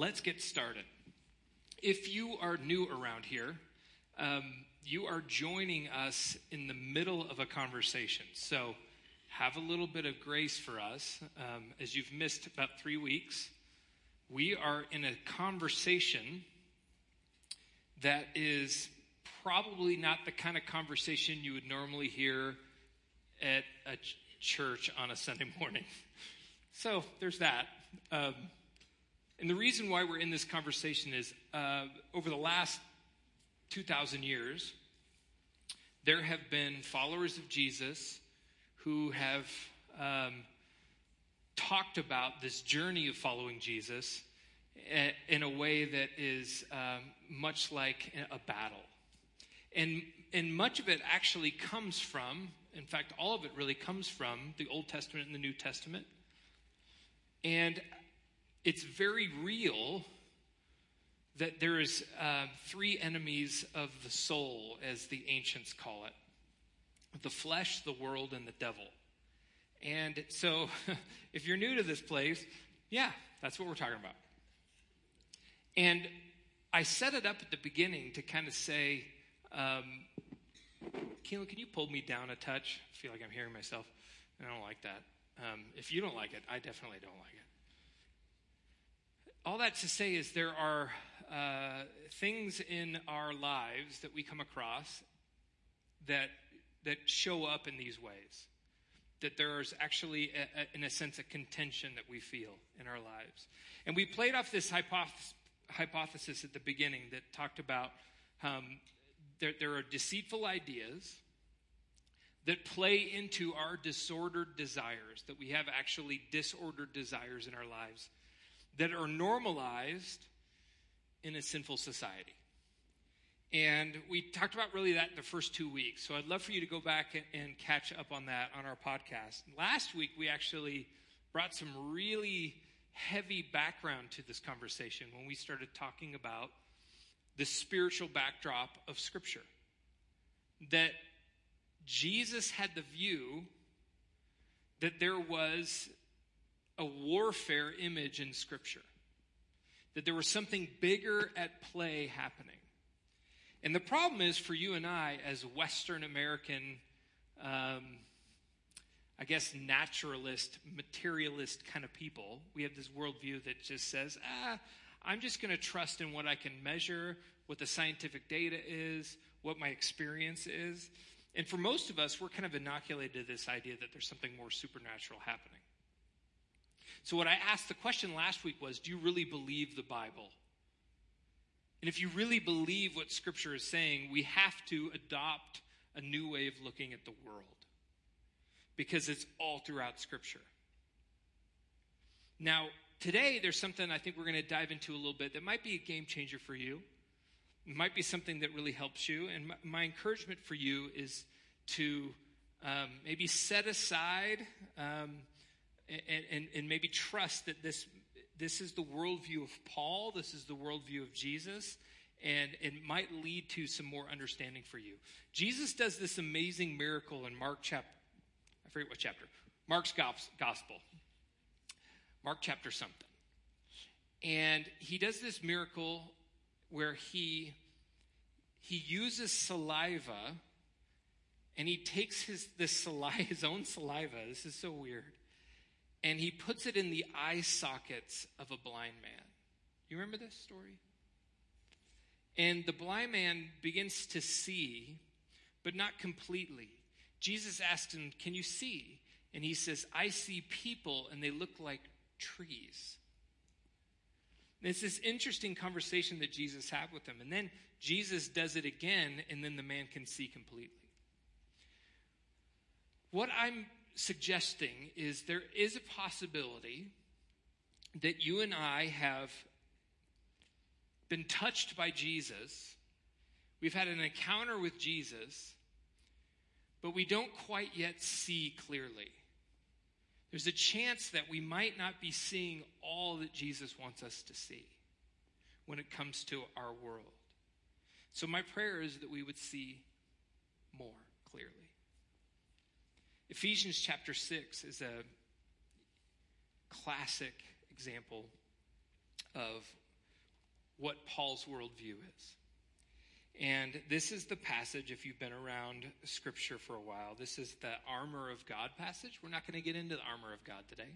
let's get started. If you are new around here, um, you are joining us in the middle of a conversation. So have a little bit of grace for us um, as you've missed about three weeks. We are in a conversation that is probably not the kind of conversation you would normally hear at a ch- church on a Sunday morning. So there's that. Um, and the reason why we're in this conversation is uh, over the last 2,000 years, there have been followers of Jesus who have um, talked about this journey of following Jesus in a way that is um, much like a battle. And, and much of it actually comes from, in fact, all of it really comes from the Old Testament and the New Testament. And it's very real that there is uh, three enemies of the soul, as the ancients call it the flesh, the world, and the devil. And so, if you're new to this place, yeah, that's what we're talking about. And I set it up at the beginning to kind of say, um, Keelan, can you pull me down a touch? I feel like I'm hearing myself. I don't like that. Um, if you don't like it, I definitely don't like it. All that to say is there are uh, things in our lives that we come across that that show up in these ways. That there is actually, a, a, in a sense, a contention that we feel in our lives. And we played off this hypothesis, hypothesis at the beginning that talked about um, there, there are deceitful ideas that play into our disordered desires, that we have actually disordered desires in our lives that are normalized in a sinful society. And we talked about really that the first two weeks. So I'd love for you to go back and catch up on that on our podcast. Last week, we actually brought some really heavy background to this conversation when we started talking about the spiritual backdrop of Scripture. That Jesus had the view that there was a warfare image in Scripture, that there was something bigger at play happening. And the problem is for you and I, as Western American, um, I guess, naturalist, materialist kind of people, we have this worldview that just says, ah, I'm just going to trust in what I can measure, what the scientific data is, what my experience is. And for most of us, we're kind of inoculated to this idea that there's something more supernatural happening. So, what I asked the question last week was Do you really believe the Bible? And if you really believe what Scripture is saying, we have to adopt a new way of looking at the world because it's all throughout Scripture. Now, today, there's something I think we're going to dive into a little bit that might be a game changer for you. It might be something that really helps you. And my, my encouragement for you is to um, maybe set aside um, and, and, and maybe trust that this this is the worldview of Paul, this is the worldview of Jesus, and it might lead to some more understanding for you. Jesus does this amazing miracle in Mark chapter, I forget what chapter, Mark's gospel, Mark chapter something. And he does this miracle where he he uses saliva and he takes his this saliva, his own saliva. This is so weird and he puts it in the eye sockets of a blind man. You remember this story? And the blind man begins to see, but not completely. Jesus asks him, Can you see? And he says, I see people, and they look like trees. And it's this interesting conversation that Jesus had with him. And then Jesus does it again, and then the man can see completely. What I'm suggesting is there is a possibility that you and I have been touched by Jesus. We've had an encounter with Jesus, but we don't quite yet see clearly. There's a chance that we might not be seeing all that Jesus wants us to see when it comes to our world. So, my prayer is that we would see more clearly. Ephesians chapter 6 is a classic example of what Paul's worldview is. And this is the passage, if you've been around Scripture for a while, this is the armor of God passage. We're not going to get into the armor of God today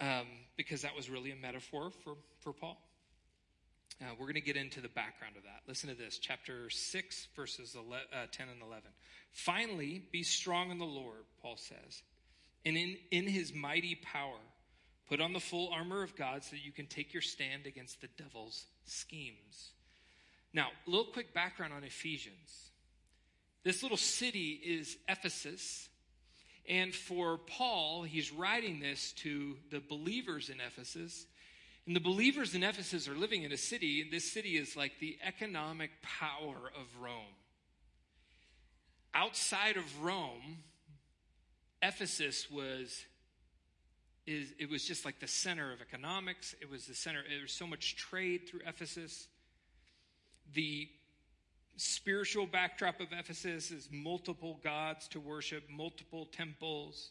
um, because that was really a metaphor for, for Paul. Uh, we're going to get into the background of that. Listen to this chapter 6, verses 11, uh, 10 and 11. Finally, be strong in the Lord, Paul says, and in, in his mighty power. Put on the full armor of God so that you can take your stand against the devil's schemes. Now, a little quick background on Ephesians. This little city is Ephesus. And for Paul, he's writing this to the believers in Ephesus. And the believers in Ephesus are living in a city, and this city is like the economic power of Rome. Outside of Rome, Ephesus was is it was just like the center of economics. It was the center, there was so much trade through Ephesus. The spiritual backdrop of Ephesus is multiple gods to worship, multiple temples.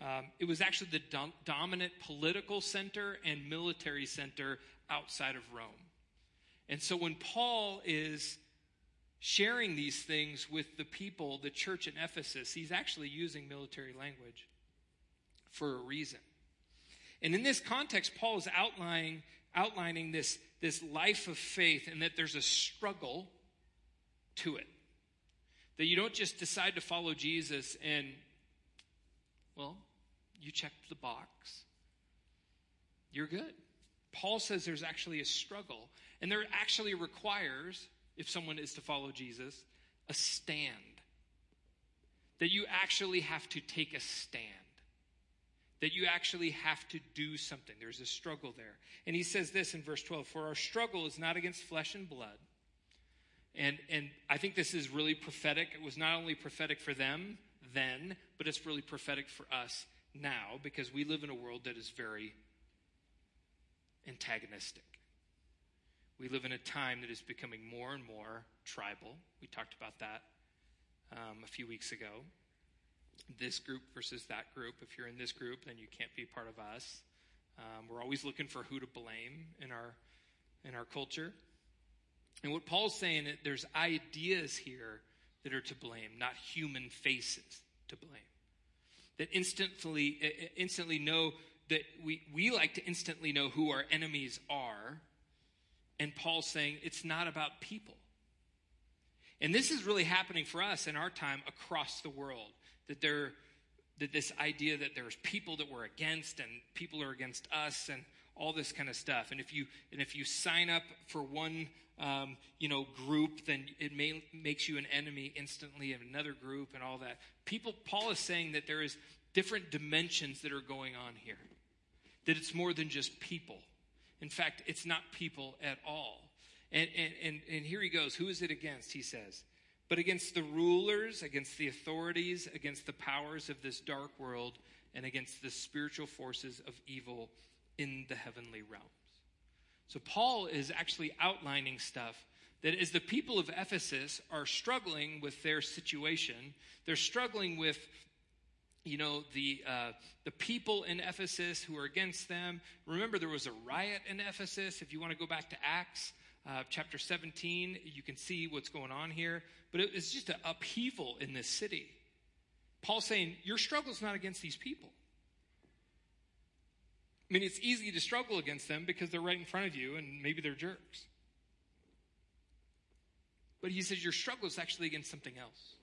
Um, it was actually the dom- dominant political center and military center outside of Rome. And so when Paul is sharing these things with the people, the church in Ephesus, he's actually using military language for a reason. And in this context, Paul is outlining, outlining this, this life of faith and that there's a struggle to it. That you don't just decide to follow Jesus and, well, you checked the box. You're good. Paul says there's actually a struggle, and there actually requires, if someone is to follow Jesus, a stand. That you actually have to take a stand. That you actually have to do something. There's a struggle there. And he says this in verse 12 For our struggle is not against flesh and blood and, and I think this is really prophetic. It was not only prophetic for them then, but it's really prophetic for us now because we live in a world that is very antagonistic. We live in a time that is becoming more and more tribal. We talked about that um, a few weeks ago. This group versus that group. If you're in this group, then you can't be part of us. Um, we're always looking for who to blame in our in our culture. And what Paul's saying is there's ideas here that are to blame, not human faces to blame. That instantly, eh, eh, instantly know that we, we like to instantly know who our enemies are. And Paul's saying it's not about people. And this is really happening for us in our time across the world. That there that this idea that there's people that we're against and people are against us and all this kind of stuff. And if you and if you sign up for one um, you know group, then it may, makes you an enemy instantly of another group and all that. People, Paul is saying that there is different dimensions that are going on here. That it's more than just people. In fact, it's not people at all. And, and, and, and here he goes. Who is it against? He says, but against the rulers, against the authorities, against the powers of this dark world, and against the spiritual forces of evil in the heavenly realms. So Paul is actually outlining stuff that as the people of Ephesus are struggling with their situation, they're struggling with you know the uh, the people in Ephesus who are against them. Remember, there was a riot in Ephesus. If you want to go back to Acts uh, chapter 17, you can see what's going on here. But it, it's just an upheaval in this city. Paul's saying your struggle is not against these people. I mean, it's easy to struggle against them because they're right in front of you and maybe they're jerks. But he says your struggle is actually against something else.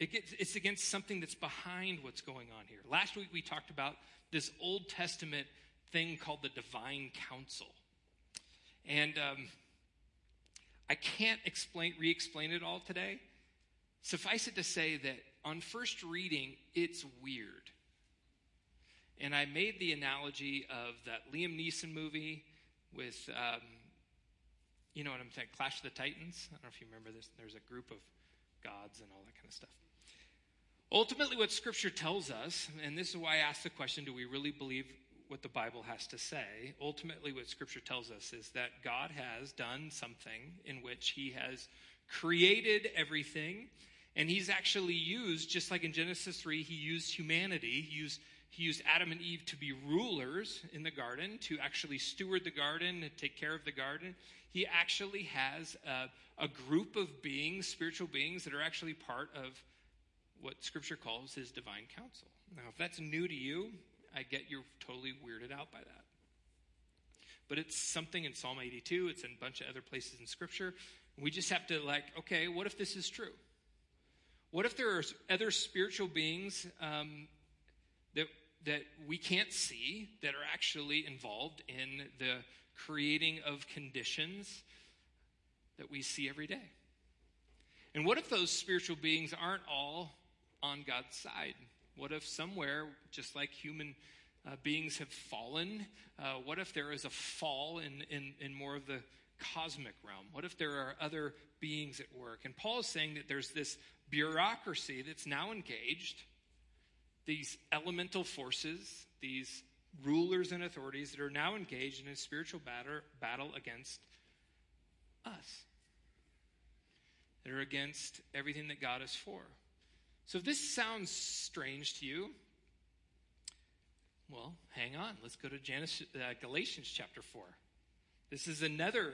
It gets, it's against something that's behind what's going on here. Last week we talked about this Old Testament thing called the divine council. And um, I can't explain, re explain it all today. Suffice it to say that on first reading, it's weird. And I made the analogy of that Liam Neeson movie with, um, you know what I'm saying, Clash of the Titans. I don't know if you remember this. There's a group of gods and all that kind of stuff. Ultimately, what Scripture tells us, and this is why I asked the question do we really believe what the Bible has to say? Ultimately, what Scripture tells us is that God has done something in which He has created everything, and He's actually used, just like in Genesis 3, He used humanity, He used He used Adam and Eve to be rulers in the garden, to actually steward the garden, and take care of the garden. He actually has a, a group of beings, spiritual beings, that are actually part of what Scripture calls his divine council. Now, if that's new to you, I get you're totally weirded out by that. But it's something in Psalm 82, it's in a bunch of other places in Scripture. We just have to, like, okay, what if this is true? What if there are other spiritual beings um, that we can't see that are actually involved in the creating of conditions that we see every day? And what if those spiritual beings aren't all on God's side? What if somewhere, just like human uh, beings have fallen, uh, what if there is a fall in, in, in more of the cosmic realm? What if there are other beings at work? And Paul is saying that there's this bureaucracy that's now engaged these elemental forces, these rulers and authorities that are now engaged in a spiritual battle, against us, that are against everything that God is for. So if this sounds strange to you, well, hang on. Let's go to uh, Galatians chapter 4. This is another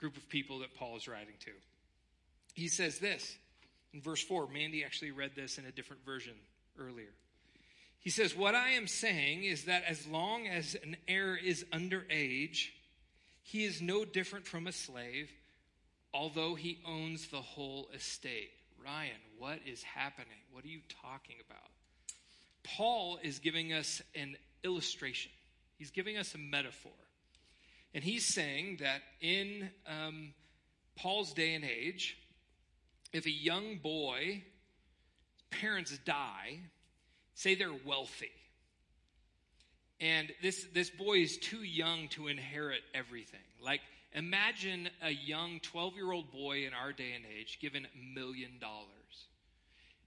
group of people that Paul is writing to. He says this in verse 4. Mandy actually read this in a different version earlier. He says, What I am saying is that as long as an heir is underage, he is no different from a slave, although he owns the whole estate. Ryan, what is happening? What are you talking about? Paul is giving us an illustration, he's giving us a metaphor. And he's saying that in um, Paul's day and age, if a young boy parents die, say they're wealthy, and this, this boy is too young to inherit everything. Like, imagine a young 12 year old boy in our day and age given a million dollars.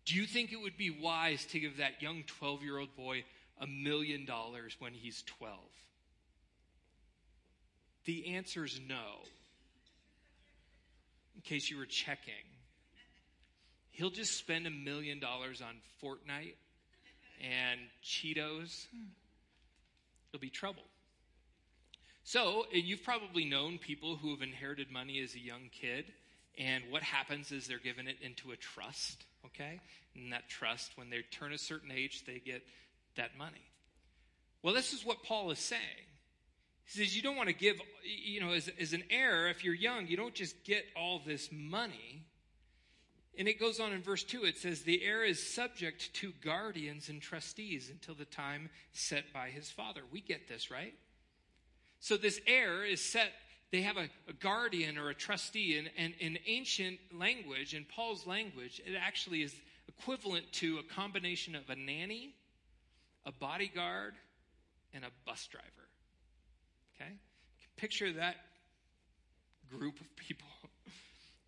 Do you think it would be wise to give that young 12 year old boy a million dollars when he's 12? The answer is no. In case you were checking he'll just spend a million dollars on Fortnite and Cheetos. It'll be trouble. So, you've probably known people who have inherited money as a young kid, and what happens is they're given it into a trust, okay? And that trust, when they turn a certain age, they get that money. Well, this is what Paul is saying. He says, You don't want to give, you know, as, as an heir, if you're young, you don't just get all this money. And it goes on in verse 2, it says, The heir is subject to guardians and trustees until the time set by his father. We get this, right? So this heir is set, they have a, a guardian or a trustee. And, and in ancient language, in Paul's language, it actually is equivalent to a combination of a nanny, a bodyguard, and a bus driver. Okay? Picture that group of people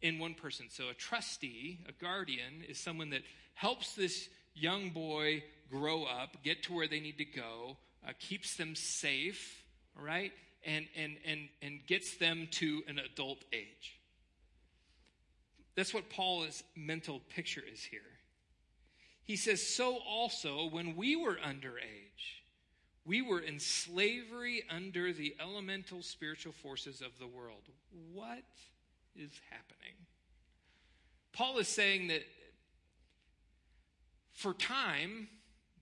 in one person. So a trustee, a guardian, is someone that helps this young boy grow up, get to where they need to go, uh, keeps them safe, right? And, and, and, and gets them to an adult age. That's what Paul's mental picture is here. He says, So also, when we were underage, we were in slavery under the elemental spiritual forces of the world. What is happening. Paul is saying that for time,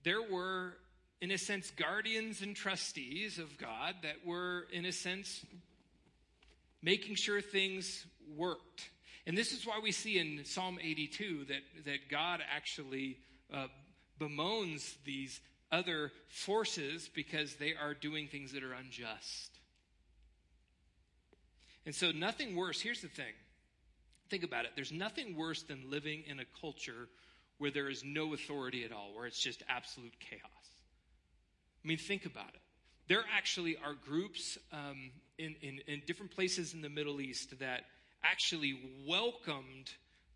there were, in a sense, guardians and trustees of God that were, in a sense, making sure things worked. And this is why we see in Psalm 82 that, that God actually uh, bemoans these other forces because they are doing things that are unjust. And so, nothing worse. Here's the thing think about it. There's nothing worse than living in a culture where there is no authority at all, where it's just absolute chaos. I mean, think about it. There actually are groups um, in, in, in, different places in the Middle East that actually welcomed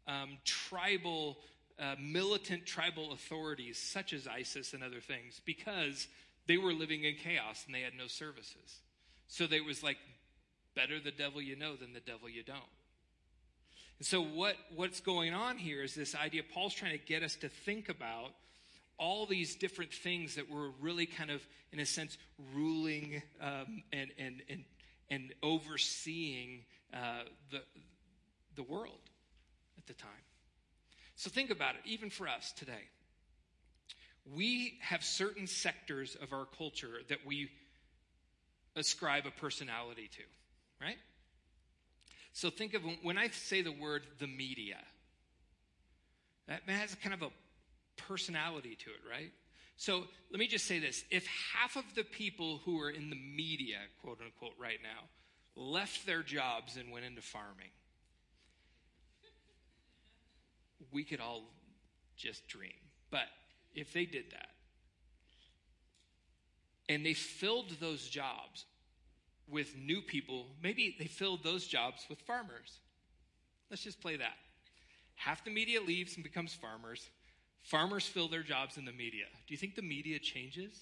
um, tribal, uh, militant tribal authorities such as ISIS and other things because they were living in chaos and they had no services. So there was like better the devil you know than the devil you don't. And so what, what's going on here is this idea Paul's trying to get us to think about all these different things that were really kind of, in a sense, ruling um, and, and, and, and overseeing uh, the, the world at the time. So think about it, even for us today. We have certain sectors of our culture that we ascribe a personality to, right? So think of when I say the word the media, that has kind of a personality to it, right? So let me just say this. If half of the people who are in the media, quote unquote, right now, left their jobs and went into farming, we could all just dream. But if they did that, and they filled those jobs with new people, maybe they filled those jobs with farmers. Let's just play that. Half the media leaves and becomes farmers. Farmers fill their jobs in the media. Do you think the media changes?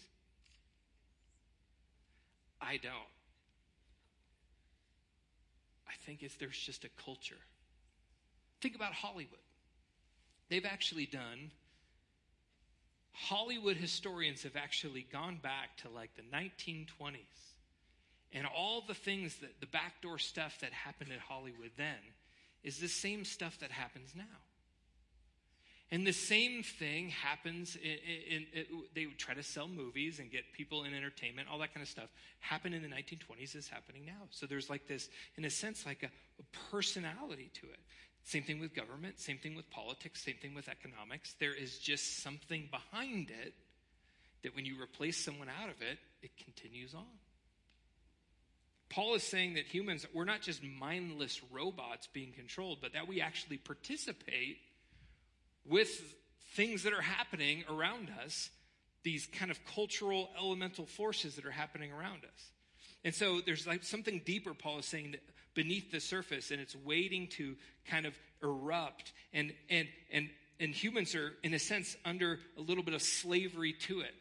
I don't. I think it's, there's just a culture. Think about Hollywood. They've actually done, Hollywood historians have actually gone back to like the 1920s. And all the things that, the backdoor stuff that happened at Hollywood then is the same stuff that happens now. And the same thing happens in, in, in, they would try to sell movies and get people in entertainment, all that kind of stuff. Happened in the 1920s is happening now. So there's like this, in a sense, like a, a personality to it. Same thing with government, same thing with politics, same thing with economics. There is just something behind it that when you replace someone out of it, it continues on. Paul is saying that humans, we're not just mindless robots being controlled, but that we actually participate with things that are happening around us, these kind of cultural elemental forces that are happening around us. And so there's like something deeper, Paul is saying, beneath the surface, and it's waiting to kind of erupt. And, and, and, and humans are, in a sense, under a little bit of slavery to it.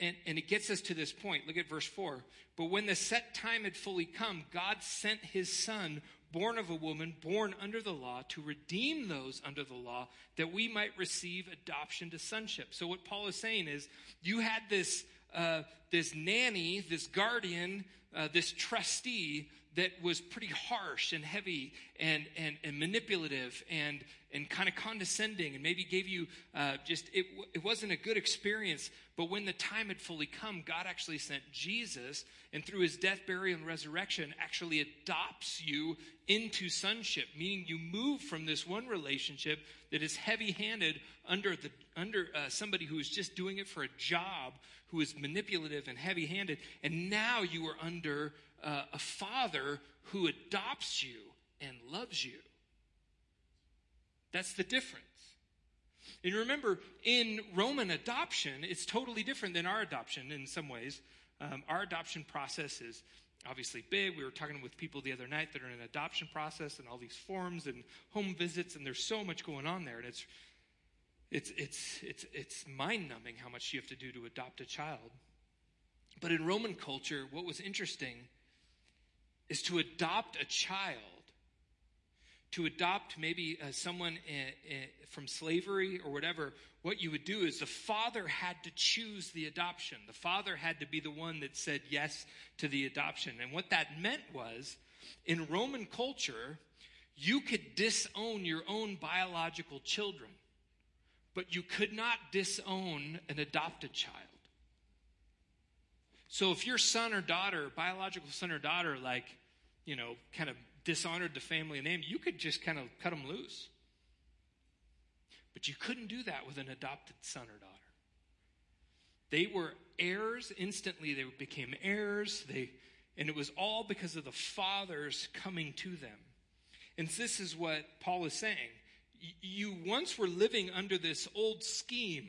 And, and it gets us to this point. Look at verse 4. But when the set time had fully come, God sent his son, born of a woman, born under the law, to redeem those under the law, that we might receive adoption to sonship. So what Paul is saying is, you had this, uh, this nanny, this guardian, uh, this trustee that was pretty harsh and heavy and, and, and manipulative and, and kind of condescending and maybe gave you uh, just, it, it wasn't a good experience. But when the time had fully come, God actually sent Jesus and through his death, burial, and resurrection actually adopts you into sonship, meaning you move from this one relationship that is heavy handed under, the, under uh, somebody who is just doing it for a job, who is manipulative and heavy handed, and now you are under uh, a father who adopts you and loves you. That's the difference. And remember, in Roman adoption, it's totally different than our adoption in some ways. Um, our adoption process is obviously big. We were talking with people the other night that are in an adoption process and all these forms and home visits, and there's so much going on there. And it's, it's, it's, it's, it's mind numbing how much you have to do to adopt a child. But in Roman culture, what was interesting is to adopt a child, to adopt maybe uh, someone in, in, from slavery or whatever, what you would do is the father had to choose the adoption. The father had to be the one that said yes to the adoption. And what that meant was, in Roman culture, you could disown your own biological children, but you could not disown an adopted child. So if your son or daughter, biological son or daughter, like, you know, kind of dishonored the family name, you could just kind of cut them loose. But you couldn't do that with an adopted son or daughter. They were heirs instantly, they became heirs, they, and it was all because of the fathers coming to them. And this is what Paul is saying. You once were living under this old scheme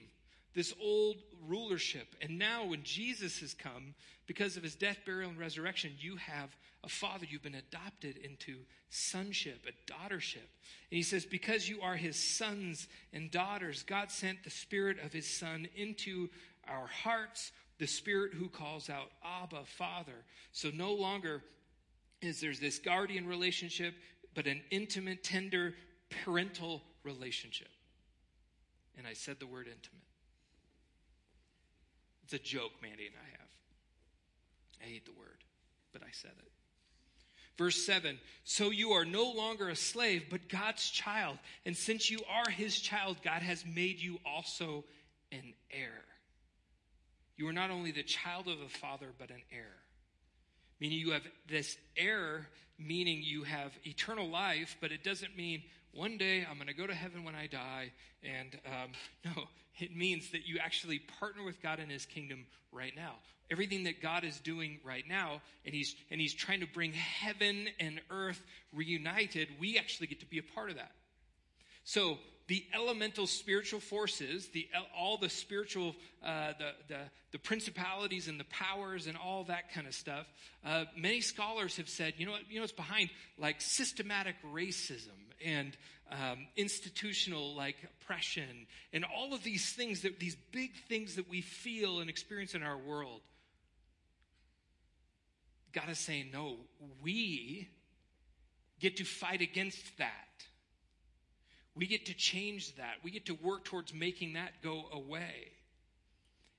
this old rulership. And now, when Jesus has come, because of his death, burial, and resurrection, you have a father. You've been adopted into sonship, a daughtership. And he says, Because you are his sons and daughters, God sent the Spirit of his Son into our hearts, the Spirit who calls out, Abba, Father. So no longer is there this guardian relationship, but an intimate, tender, parental relationship. And I said the word intimate. It's a joke Mandy and I have. I hate the word, but I said it. Verse 7 So you are no longer a slave, but God's child. And since you are his child, God has made you also an heir. You are not only the child of a father, but an heir. Meaning you have this heir, meaning you have eternal life, but it doesn't mean one day I'm going to go to heaven when I die. And um, no, it means that you actually partner with God in his kingdom right now. Everything that God is doing right now, and he's, and he's trying to bring heaven and earth reunited, we actually get to be a part of that. So the elemental spiritual forces, the, all the spiritual, uh, the, the, the, principalities and the powers and all that kind of stuff, uh, many scholars have said, you know what, you know what's behind like systematic racism and um, institutional like oppression and all of these things that these big things that we feel and experience in our world. God is saying, no, we get to fight against that. We get to change that. We get to work towards making that go away.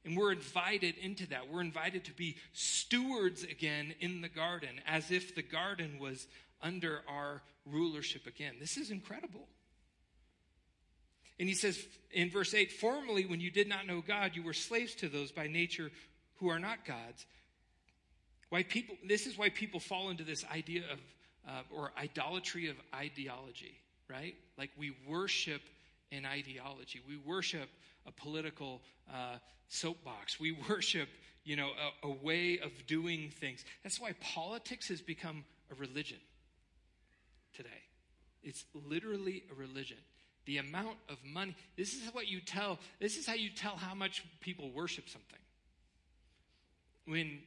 And we're invited into that. We're invited to be stewards again in the garden, as if the garden was under our rulership again. This is incredible. And he says in verse 8 Formerly, when you did not know God, you were slaves to those by nature who are not God's. Why people, this is why people fall into this idea of, uh, or idolatry of ideology right? Like we worship an ideology. We worship a political uh, soapbox. We worship, you know, a, a way of doing things. That's why politics has become a religion today. It's literally a religion. The amount of money. This is what you tell. This is how you tell how much people worship something. When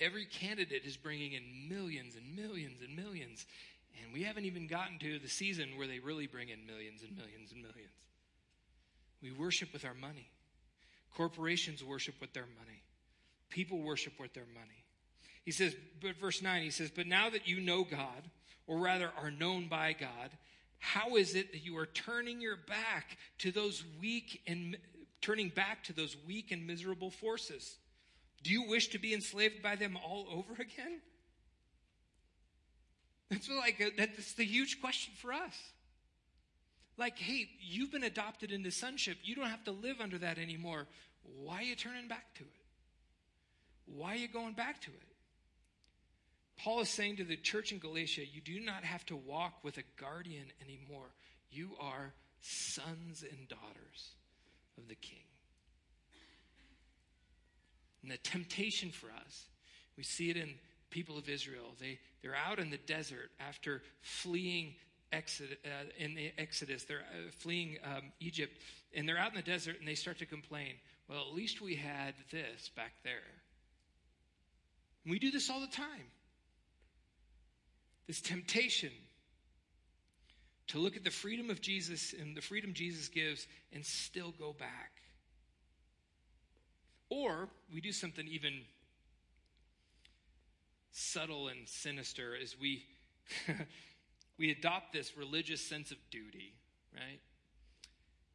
every candidate is bringing in millions and millions and millions, and we haven't even gotten to the season where they really bring in millions and millions and millions. We worship with our money. Corporations worship with their money. People worship with their money. He says, but verse 9, he says, But now that you know God, or rather are known by God, how is it that you are turning your back to those weak and turning back to those weak and miserable forces? Do you wish to be enslaved by them all over again? That's like that's the huge question for us. Like, hey, you've been adopted into sonship. You don't have to live under that anymore. Why are you turning back to it? Why are you going back to it? Paul is saying to the church in Galatia, you do not have to walk with a guardian anymore. You are sons and daughters of the king. And the temptation for us, we see it in people of Israel. They, they're out in the desert after fleeing Exodus, uh, in the Exodus. They're uh, fleeing um, Egypt, and they're out in the desert, and they start to complain. Well, at least we had this back there. And we do this all the time. This temptation to look at the freedom of Jesus and the freedom Jesus gives and still go back. Or we do something even subtle and sinister is we we adopt this religious sense of duty, right?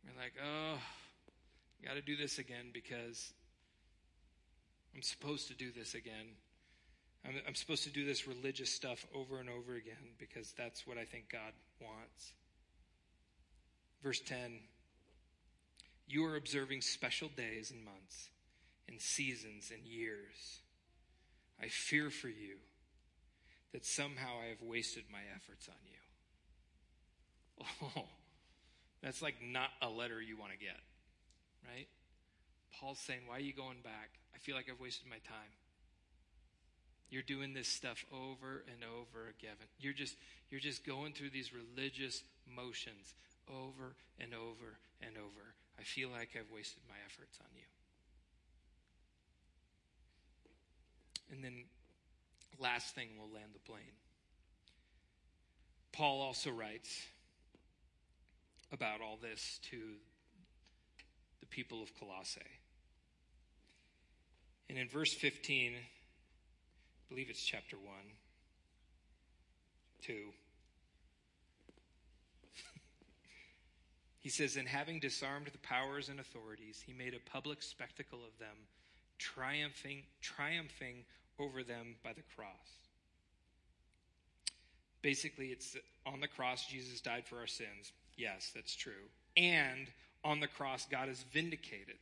We're like, oh, got to do this again because I'm supposed to do this again. I'm, I'm supposed to do this religious stuff over and over again because that's what I think God wants. Verse 10 You are observing special days and months and seasons and years I fear for you that somehow I have wasted my efforts on you. Oh, that's like not a letter you want to get, right? Paul's saying, Why are you going back? I feel like I've wasted my time. You're doing this stuff over and over again. You're just, you're just going through these religious motions over and over and over. I feel like I've wasted my efforts on you. And then, last thing, we'll land the plane. Paul also writes about all this to the people of Colossae. And in verse 15, I believe it's chapter 1, 2. he says, And having disarmed the powers and authorities, he made a public spectacle of them triumphing, triumphing over them by the cross. Basically, it's on the cross, Jesus died for our sins. Yes, that's true. And on the cross, God is vindicated.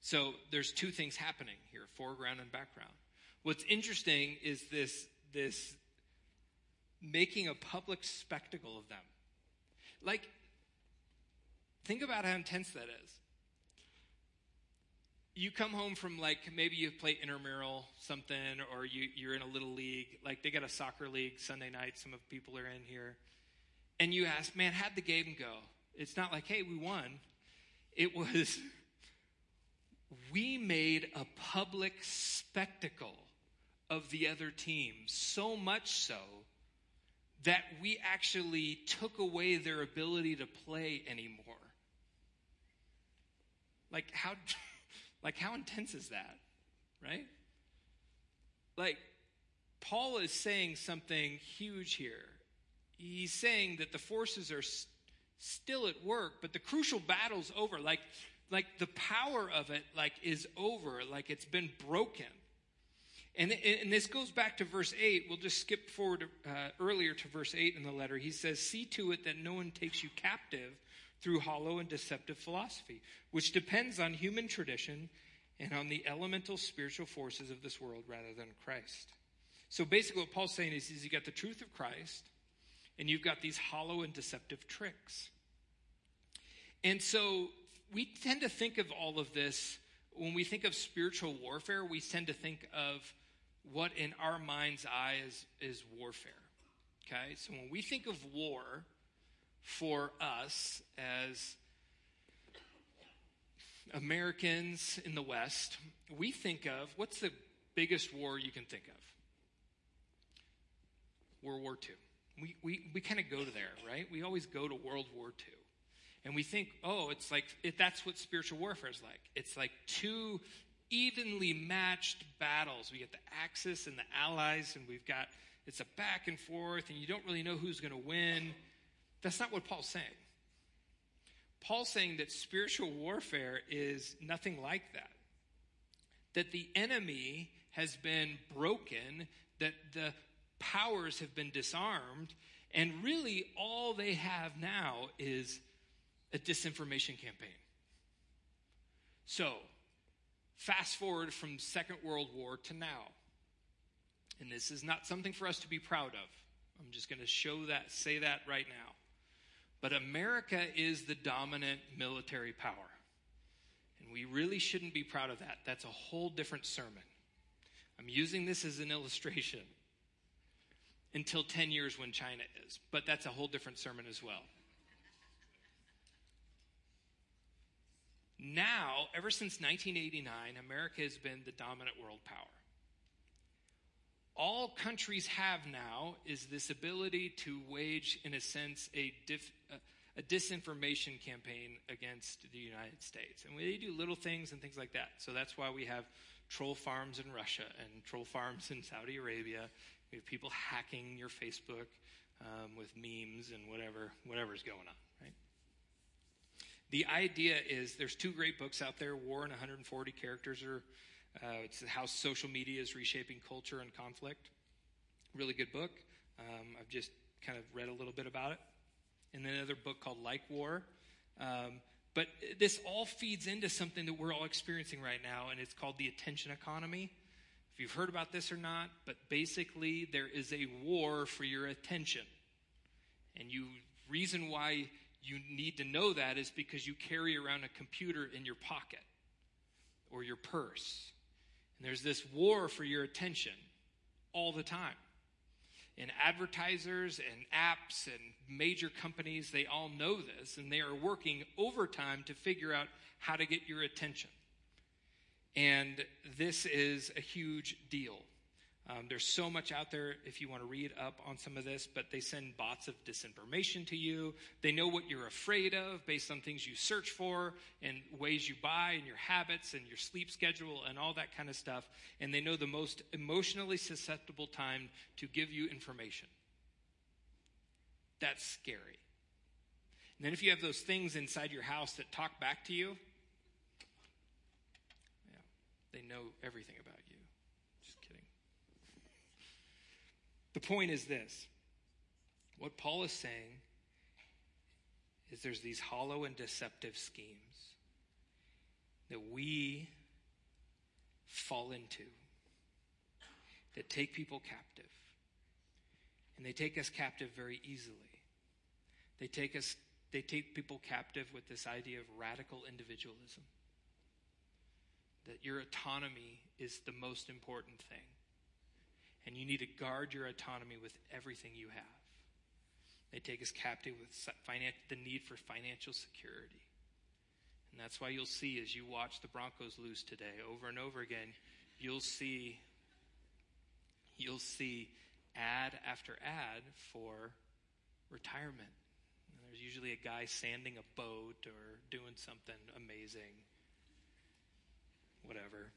So there's two things happening here foreground and background. What's interesting is this, this making a public spectacle of them. Like, think about how intense that is. You come home from like maybe you play intramural something, or you, you're in a little league. Like they got a soccer league Sunday night. Some of the people are in here, and you ask, "Man, how'd the game go?" It's not like, "Hey, we won." It was we made a public spectacle of the other team, so much so that we actually took away their ability to play anymore. Like how like how intense is that? Right? Like Paul is saying something huge here. He's saying that the forces are st- still at work, but the crucial battle's over. Like like the power of it like is over, like it's been broken. And, and this goes back to verse 8. We'll just skip forward uh, earlier to verse 8 in the letter. He says, See to it that no one takes you captive through hollow and deceptive philosophy, which depends on human tradition and on the elemental spiritual forces of this world rather than Christ. So basically, what Paul's saying is, is you got the truth of Christ, and you've got these hollow and deceptive tricks. And so we tend to think of all of this when we think of spiritual warfare, we tend to think of what in our mind's eye is, is warfare. Okay? So when we think of war for us as Americans in the West, we think of what's the biggest war you can think of? World War II. We, we, we kind of go to there, right? We always go to World War II. And we think, oh, it's like, it, that's what spiritual warfare is like. It's like two evenly matched battles. We get the Axis and the Allies, and we've got, it's a back and forth, and you don't really know who's going to win. That's not what Paul's saying. Paul's saying that spiritual warfare is nothing like that. That the enemy has been broken, that the powers have been disarmed, and really all they have now is a disinformation campaign. So, fast forward from Second World War to now. And this is not something for us to be proud of. I'm just going to show that, say that right now. But America is the dominant military power. And we really shouldn't be proud of that. That's a whole different sermon. I'm using this as an illustration until 10 years when China is. But that's a whole different sermon as well. Now, ever since 1989, America has been the dominant world power. All countries have now is this ability to wage, in a sense, a, dif, a disinformation campaign against the United States. And they do little things and things like that. So that's why we have troll farms in Russia and troll farms in Saudi Arabia. We have people hacking your Facebook um, with memes and whatever whatever's going on. The idea is there's two great books out there War in 140 Characters, or uh, it's How Social Media is Reshaping Culture and Conflict. Really good book. Um, I've just kind of read a little bit about it. And then another book called Like War. Um, but this all feeds into something that we're all experiencing right now, and it's called the attention economy. If you've heard about this or not, but basically there is a war for your attention. And you reason why you need to know that is because you carry around a computer in your pocket or your purse. And there's this war for your attention all the time. And advertisers and apps and major companies, they all know this, and they are working overtime to figure out how to get your attention. And this is a huge deal. Um, there's so much out there if you want to read up on some of this, but they send bots of disinformation to you. They know what you're afraid of based on things you search for and ways you buy and your habits and your sleep schedule and all that kind of stuff. And they know the most emotionally susceptible time to give you information. That's scary. And then if you have those things inside your house that talk back to you, yeah, they know everything about you. Just kidding. The point is this what Paul is saying is there's these hollow and deceptive schemes that we fall into that take people captive. And they take us captive very easily. They take us they take people captive with this idea of radical individualism. That your autonomy is the most important thing. And you need to guard your autonomy with everything you have. They take us captive with finan- the need for financial security. And that's why you'll see as you watch the Broncos lose today over and over again, you'll see you'll see ad after ad for retirement. There's usually a guy sanding a boat or doing something amazing. Whatever.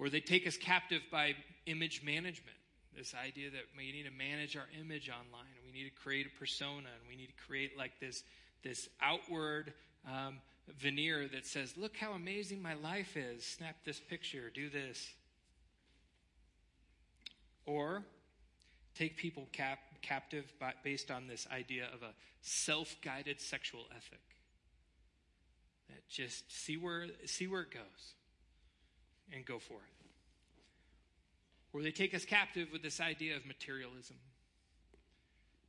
Or they take us captive by image management. This idea that we need to manage our image online, and we need to create a persona, and we need to create like this, this outward um, veneer that says, Look how amazing my life is. Snap this picture, do this. Or take people cap- captive by, based on this idea of a self guided sexual ethic. That just see where, see where it goes and go for it. Or they take us captive with this idea of materialism.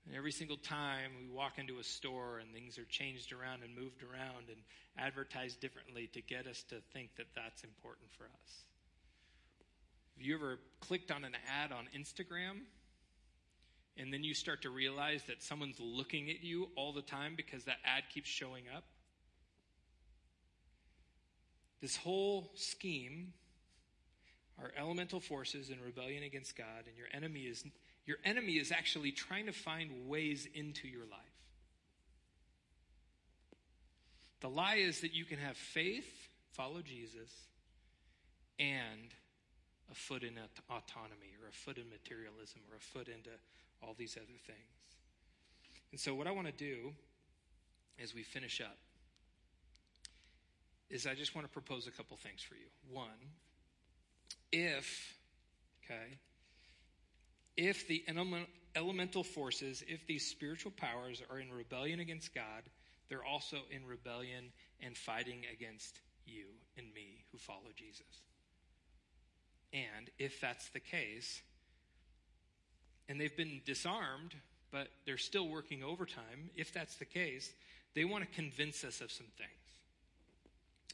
And every single time we walk into a store and things are changed around and moved around and advertised differently to get us to think that that's important for us. Have you ever clicked on an ad on Instagram and then you start to realize that someone's looking at you all the time because that ad keeps showing up? This whole scheme are elemental forces in rebellion against God, and your enemy is your enemy is actually trying to find ways into your life. The lie is that you can have faith, follow Jesus, and a foot in autonomy or a foot in materialism or a foot into all these other things. And so, what I want to do as we finish up is I just want to propose a couple things for you. One, if, okay, if the elemental forces, if these spiritual powers are in rebellion against God, they're also in rebellion and fighting against you and me who follow Jesus. And if that's the case, and they've been disarmed, but they're still working overtime, if that's the case, they want to convince us of some things.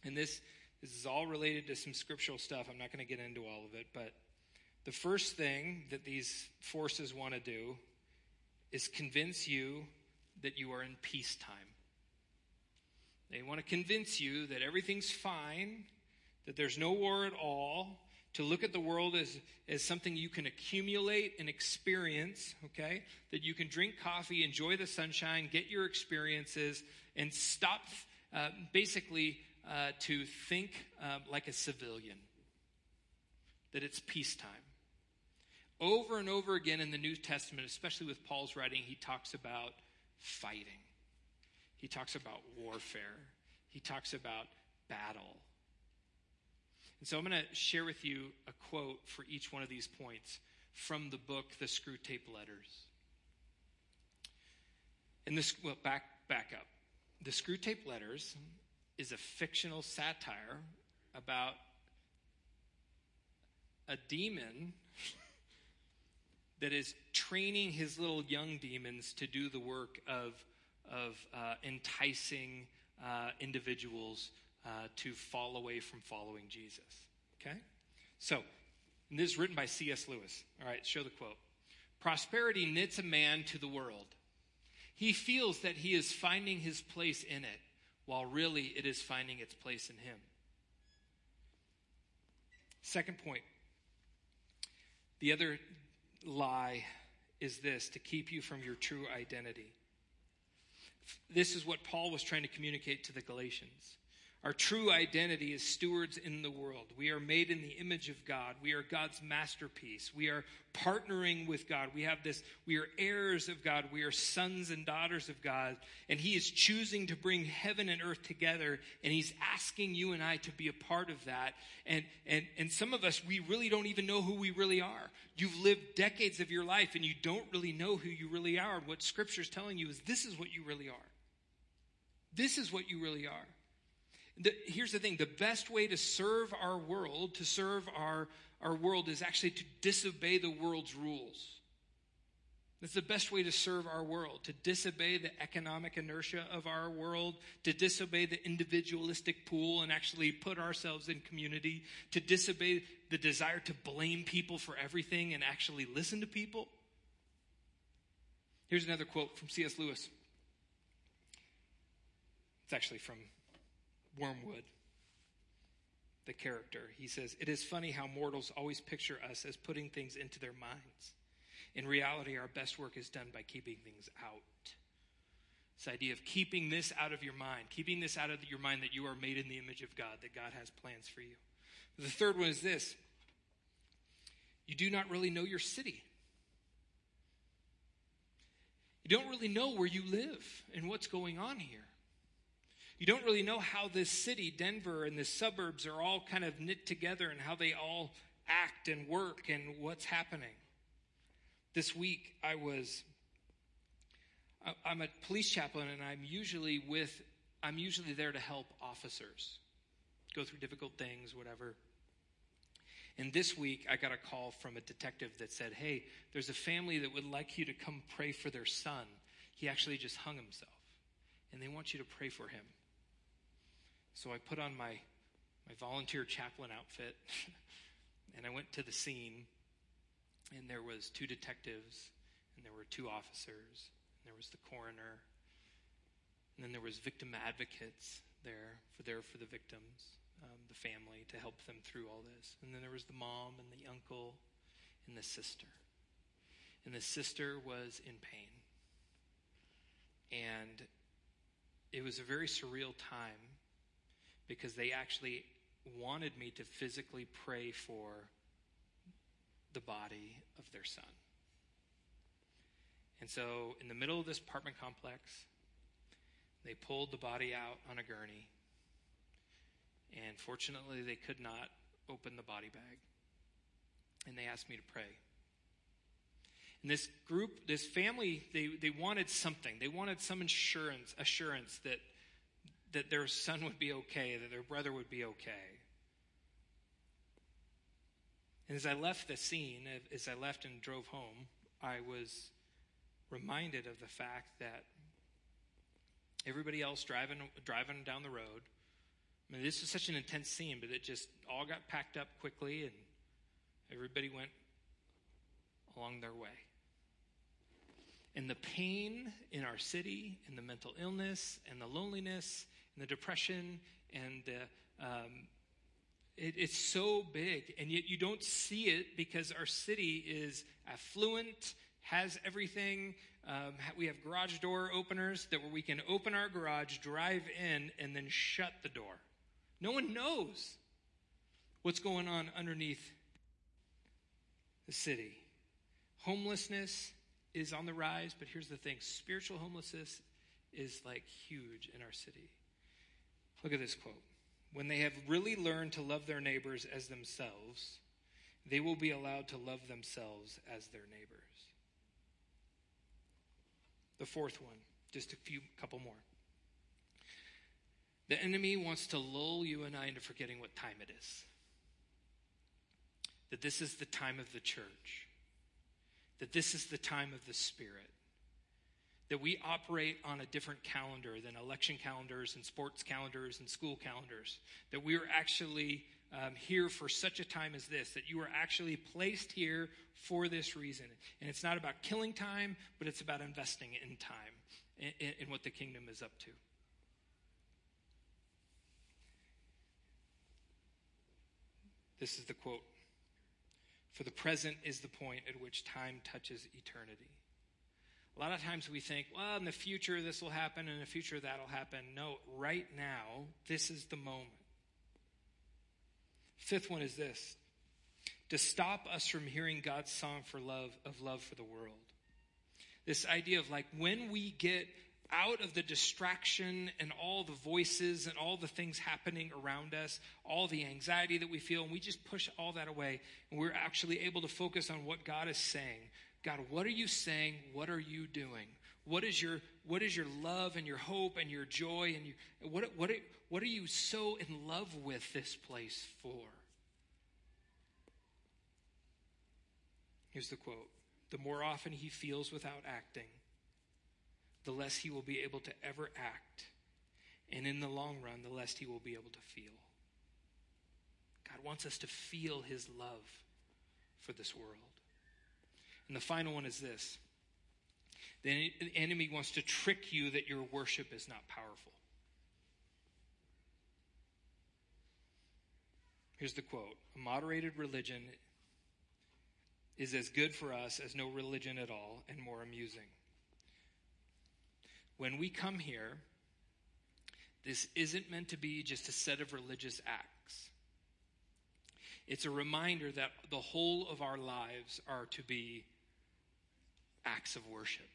And this, this is all related to some scriptural stuff. I'm not going to get into all of it, but the first thing that these forces want to do is convince you that you are in peacetime. They want to convince you that everything's fine, that there's no war at all, to look at the world as, as something you can accumulate and experience, okay? That you can drink coffee, enjoy the sunshine, get your experiences, and stop uh, basically uh, to think uh, like a civilian. That it's peacetime. Over and over again in the New Testament, especially with Paul's writing, he talks about fighting. He talks about warfare. He talks about battle. And so I'm going to share with you a quote for each one of these points from the book, The Screwtape Letters. And this, well, back, back up. The Screwtape Letters is a fictional satire about a demon that is training his little young demons to do the work of, of uh, enticing uh, individuals uh, to fall away from following Jesus. Okay? So, this is written by C.S. Lewis. All right, show the quote. Prosperity knits a man to the world. He feels that he is finding his place in it, while really it is finding its place in him. Second point the other lie is this to keep you from your true identity. This is what Paul was trying to communicate to the Galatians. Our true identity is stewards in the world. We are made in the image of God. We are God's masterpiece. We are partnering with God. We have this, we are heirs of God. We are sons and daughters of God. And He is choosing to bring heaven and earth together. And He's asking you and I to be a part of that. And, and, and some of us, we really don't even know who we really are. You've lived decades of your life and you don't really know who you really are. And what Scripture's telling you is this is what you really are. This is what you really are. The, here's the thing the best way to serve our world, to serve our, our world, is actually to disobey the world's rules. That's the best way to serve our world, to disobey the economic inertia of our world, to disobey the individualistic pool and actually put ourselves in community, to disobey the desire to blame people for everything and actually listen to people. Here's another quote from C.S. Lewis. It's actually from Wormwood, the character. He says, It is funny how mortals always picture us as putting things into their minds. In reality, our best work is done by keeping things out. This idea of keeping this out of your mind, keeping this out of your mind that you are made in the image of God, that God has plans for you. The third one is this you do not really know your city. You don't really know where you live and what's going on here. You don't really know how this city, Denver, and the suburbs are all kind of knit together and how they all act and work and what's happening. This week, I was, I'm a police chaplain and I'm usually with, I'm usually there to help officers go through difficult things, whatever. And this week, I got a call from a detective that said, Hey, there's a family that would like you to come pray for their son. He actually just hung himself, and they want you to pray for him. So I put on my, my volunteer chaplain outfit and I went to the scene and there was two detectives and there were two officers and there was the coroner and then there was victim advocates there for there for the victims um, the family to help them through all this. And then there was the mom and the uncle and the sister. And the sister was in pain. And it was a very surreal time because they actually wanted me to physically pray for the body of their son. And so, in the middle of this apartment complex, they pulled the body out on a gurney. And fortunately, they could not open the body bag. And they asked me to pray. And this group, this family, they, they wanted something. They wanted some insurance, assurance that that their son would be okay, that their brother would be okay. And as I left the scene, as I left and drove home, I was reminded of the fact that everybody else driving driving down the road. I mean, this was such an intense scene, but it just all got packed up quickly, and everybody went along their way. And the pain in our city, and the mental illness, and the loneliness, and the depression and the, um, it, it's so big, and yet you don't see it because our city is affluent, has everything. Um, we have garage door openers that where we can open our garage, drive in, and then shut the door. No one knows what's going on underneath the city. Homelessness is on the rise, but here's the thing spiritual homelessness is like huge in our city. Look at this quote. When they have really learned to love their neighbors as themselves, they will be allowed to love themselves as their neighbors. The fourth one, just a few couple more. The enemy wants to lull you and I into forgetting what time it is. That this is the time of the church. That this is the time of the Spirit that we operate on a different calendar than election calendars and sports calendars and school calendars. That we are actually um, here for such a time as this, that you are actually placed here for this reason. And it's not about killing time, but it's about investing in time in, in what the kingdom is up to. This is the quote For the present is the point at which time touches eternity. A lot of times we think, well, in the future this will happen, and in the future that'll happen. No, right now, this is the moment. Fifth one is this to stop us from hearing God's song for love, of love for the world. This idea of like when we get out of the distraction and all the voices and all the things happening around us, all the anxiety that we feel, and we just push all that away, and we're actually able to focus on what God is saying. God, what are you saying? What are you doing? What is your what is your love and your hope and your joy and what what what are you so in love with this place for? Here's the quote The more often he feels without acting, the less he will be able to ever act. And in the long run, the less he will be able to feel. God wants us to feel his love for this world. And the final one is this the enemy wants to trick you that your worship is not powerful. Here's the quote A moderated religion is as good for us as no religion at all and more amusing. When we come here, this isn't meant to be just a set of religious acts. It's a reminder that the whole of our lives are to be acts of worship.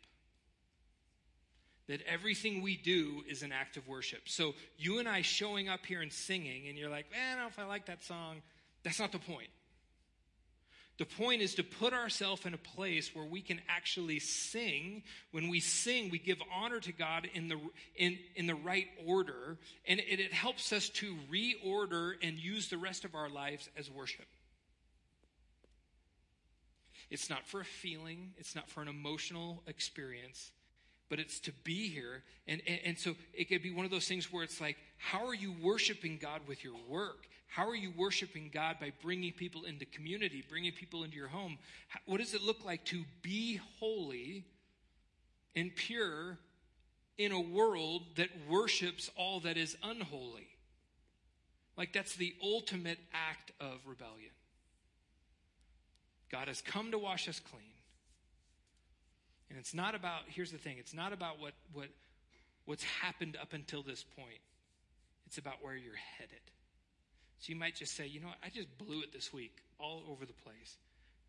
That everything we do is an act of worship. So you and I showing up here and singing, and you're like, man, I don't know if I like that song. That's not the point. The point is to put ourselves in a place where we can actually sing. When we sing, we give honor to God in the, in, in the right order, and it, it helps us to reorder and use the rest of our lives as worship. It's not for a feeling, it's not for an emotional experience, but it's to be here. And, and, and so it could be one of those things where it's like, how are you worshiping God with your work? How are you worshiping God by bringing people into community, bringing people into your home? What does it look like to be holy and pure in a world that worships all that is unholy? Like, that's the ultimate act of rebellion. God has come to wash us clean. And it's not about, here's the thing, it's not about what, what, what's happened up until this point, it's about where you're headed. So you might just say, you know what, I just blew it this week all over the place.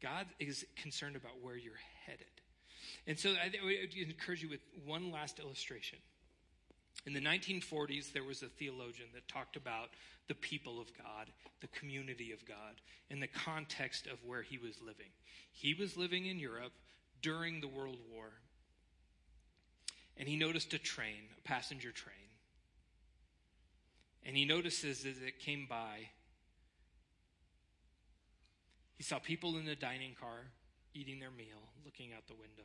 God is concerned about where you're headed. And so I would encourage you with one last illustration. In the 1940s, there was a theologian that talked about the people of God, the community of God, in the context of where he was living. He was living in Europe during the World War, and he noticed a train, a passenger train. And he notices as it came by, he saw people in the dining car eating their meal, looking out the window.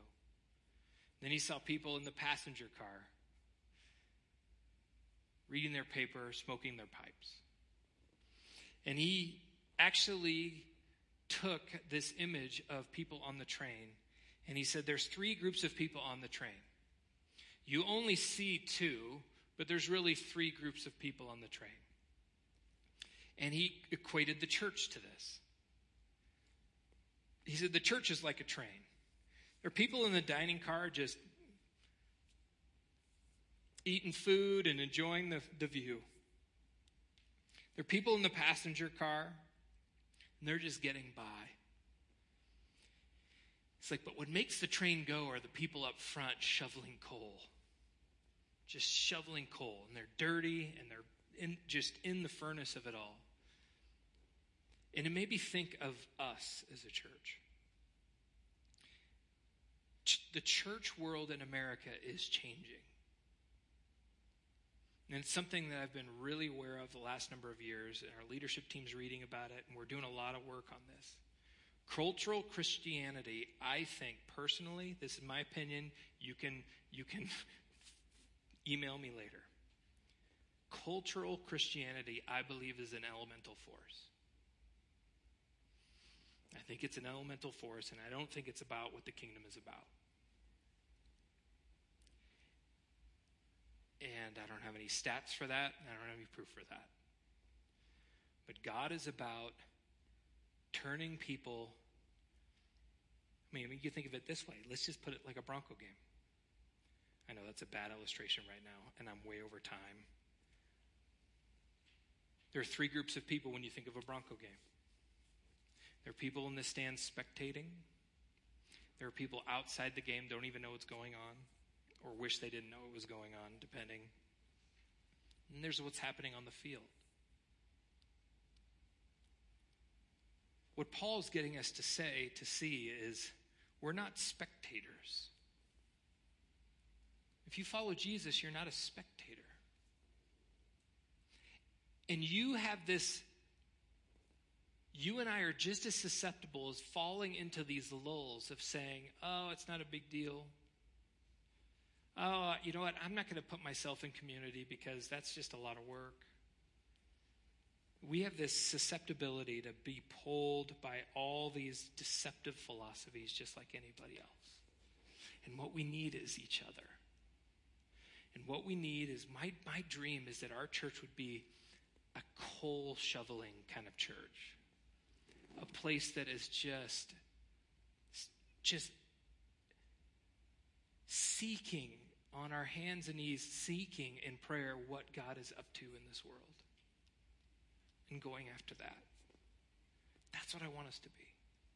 Then he saw people in the passenger car reading their paper, smoking their pipes. And he actually took this image of people on the train and he said, There's three groups of people on the train. You only see two but there's really three groups of people on the train. And he equated the church to this. He said the church is like a train. There are people in the dining car just eating food and enjoying the, the view. There are people in the passenger car, and they're just getting by. It's like, but what makes the train go are the people up front shoveling coal just shoveling coal, and they're dirty and they're in, just in the furnace of it all. And it made me think of us as a church. The church world in America is changing. And it's something that I've been really aware of the last number of years, and our leadership team's reading about it, and we're doing a lot of work on this. Cultural Christianity, I think personally, this is my opinion, you can you can Email me later. Cultural Christianity, I believe, is an elemental force. I think it's an elemental force, and I don't think it's about what the kingdom is about. And I don't have any stats for that, I don't have any proof for that. But God is about turning people. I mean, you think of it this way. Let's just put it like a Bronco game. I know that's a bad illustration right now, and I'm way over time. There are three groups of people when you think of a Bronco game. There are people in the stands spectating. There are people outside the game don't even know what's going on or wish they didn't know what was going on, depending. And there's what's happening on the field. What Paul's getting us to say, to see, is we're not spectators. If you follow Jesus, you're not a spectator. And you have this, you and I are just as susceptible as falling into these lulls of saying, oh, it's not a big deal. Oh, you know what? I'm not going to put myself in community because that's just a lot of work. We have this susceptibility to be pulled by all these deceptive philosophies just like anybody else. And what we need is each other. And what we need is my, my dream is that our church would be a coal shoveling kind of church. A place that is just just seeking on our hands and knees, seeking in prayer what God is up to in this world and going after that. That's what I want us to be.